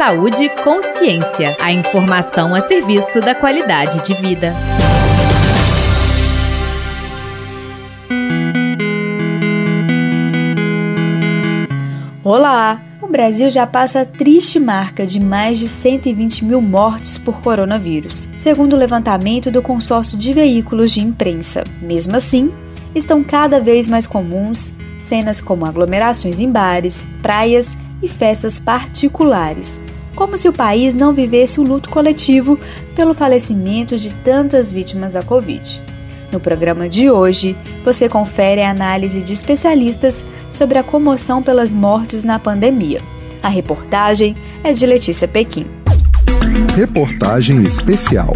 Saúde Consciência. A informação a serviço da qualidade de vida. Olá! O Brasil já passa a triste marca de mais de 120 mil mortes por coronavírus, segundo o levantamento do consórcio de veículos de imprensa. Mesmo assim, estão cada vez mais comuns cenas como aglomerações em bares, praias e festas particulares, como se o país não vivesse o luto coletivo pelo falecimento de tantas vítimas da Covid. No programa de hoje, você confere a análise de especialistas sobre a comoção pelas mortes na pandemia. A reportagem é de Letícia Pequim. Reportagem especial.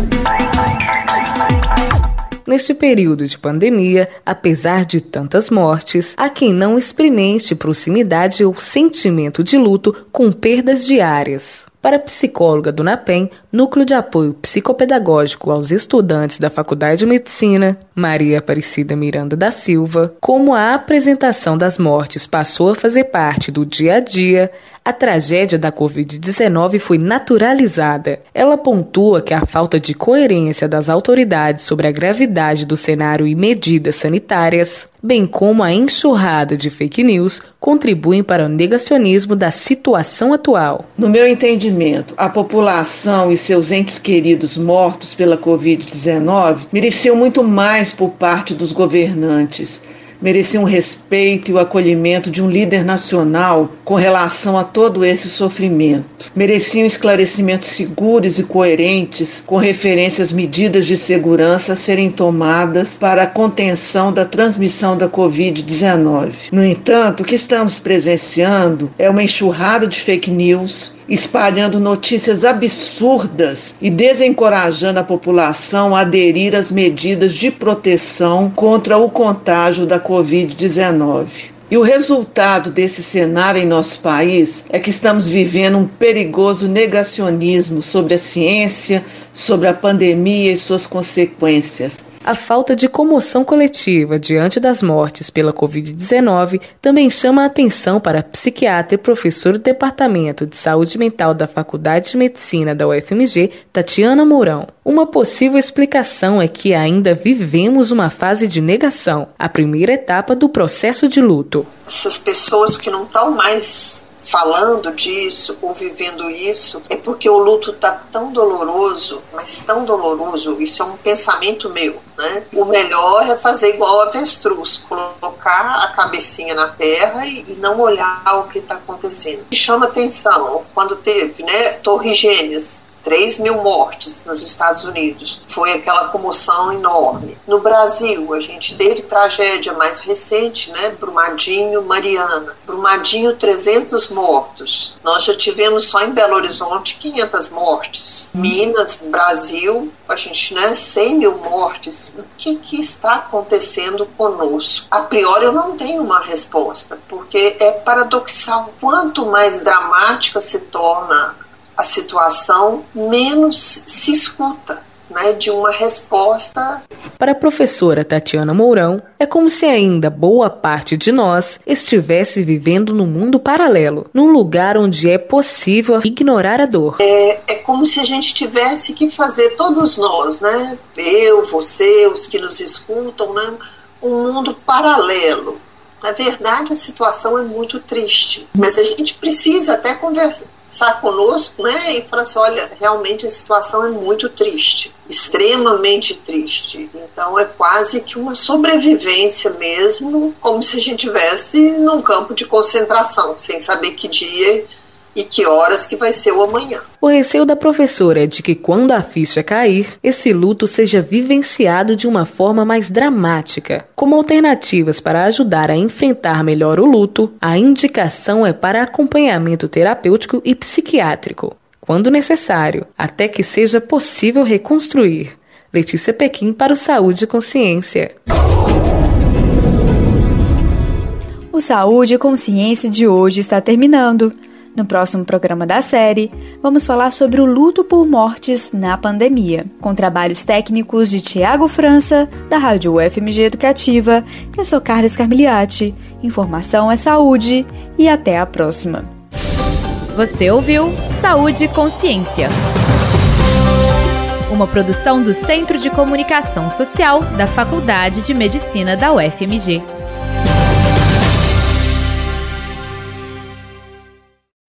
Neste período de pandemia, apesar de tantas mortes, há quem não experimente proximidade ou sentimento de luto com perdas diárias. Para a psicóloga do NAPEM, Núcleo de Apoio Psicopedagógico aos Estudantes da Faculdade de Medicina, Maria Aparecida Miranda da Silva, como a apresentação das mortes passou a fazer parte do dia a dia, a tragédia da Covid-19 foi naturalizada. Ela pontua que a falta de coerência das autoridades sobre a gravidade do cenário e medidas sanitárias, bem como a enxurrada de fake news, contribuem para o negacionismo da situação atual. No meu entendimento, a população e seus entes queridos mortos pela Covid-19 mereceu muito mais por parte dos governantes mereciam o respeito e o acolhimento de um líder nacional com relação a todo esse sofrimento. Mereciam esclarecimentos seguros e coerentes com referência às medidas de segurança a serem tomadas para a contenção da transmissão da Covid-19. No entanto, o que estamos presenciando é uma enxurrada de fake news espalhando notícias absurdas e desencorajando a população a aderir às medidas de proteção contra o contágio da Covid-19. E o resultado desse cenário em nosso país é que estamos vivendo um perigoso negacionismo sobre a ciência, sobre a pandemia e suas consequências. A falta de comoção coletiva diante das mortes pela Covid-19 também chama a atenção para a psiquiatra e professor do Departamento de Saúde Mental da Faculdade de Medicina da UFMG, Tatiana Mourão. Uma possível explicação é que ainda vivemos uma fase de negação, a primeira etapa do processo de luto. Essas pessoas que não estão mais falando disso ou vivendo isso, é porque o luto está tão doloroso, mas tão doloroso, isso é um pensamento meu, né? O melhor é fazer igual a avestruz, colocar a cabecinha na terra e, e não olhar o que está acontecendo. Me chama atenção quando teve, né, Torre Gêmeas, 3 mil mortes nos Estados Unidos. Foi aquela comoção enorme. No Brasil, a gente teve tragédia mais recente, né? Brumadinho, Mariana. Brumadinho, 300 mortos. Nós já tivemos só em Belo Horizonte 500 mortes. Minas, Brasil, a gente, né? 100 mil mortes. O que, que está acontecendo conosco? A priori, eu não tenho uma resposta, porque é paradoxal. Quanto mais dramática se torna a situação, menos se escuta. Né, de uma resposta. Para a professora Tatiana Mourão, é como se ainda boa parte de nós estivesse vivendo num mundo paralelo, num lugar onde é possível ignorar a dor. É, é como se a gente tivesse que fazer, todos nós, né? Eu, você, os que nos escutam, né? um mundo paralelo. Na verdade, a situação é muito triste, mas a gente precisa até conversar conversar conosco, né, e falar assim, olha, realmente a situação é muito triste, extremamente triste. Então é quase que uma sobrevivência mesmo, como se a gente estivesse num campo de concentração, sem saber que dia e que horas que vai ser o amanhã. O receio da professora é de que quando a ficha cair, esse luto seja vivenciado de uma forma mais dramática. Como alternativas para ajudar a enfrentar melhor o luto, a indicação é para acompanhamento terapêutico e psiquiátrico, quando necessário, até que seja possível reconstruir. Letícia Pequim para o Saúde e Consciência. O Saúde e Consciência de hoje está terminando. No próximo programa da série, vamos falar sobre o luto por mortes na pandemia, com trabalhos técnicos de Tiago França, da Rádio UFMG Educativa. Eu sou Carlos Carmiliati. Informação é saúde e até a próxima. Você ouviu Saúde e Consciência. Uma produção do Centro de Comunicação Social da Faculdade de Medicina da UFMG.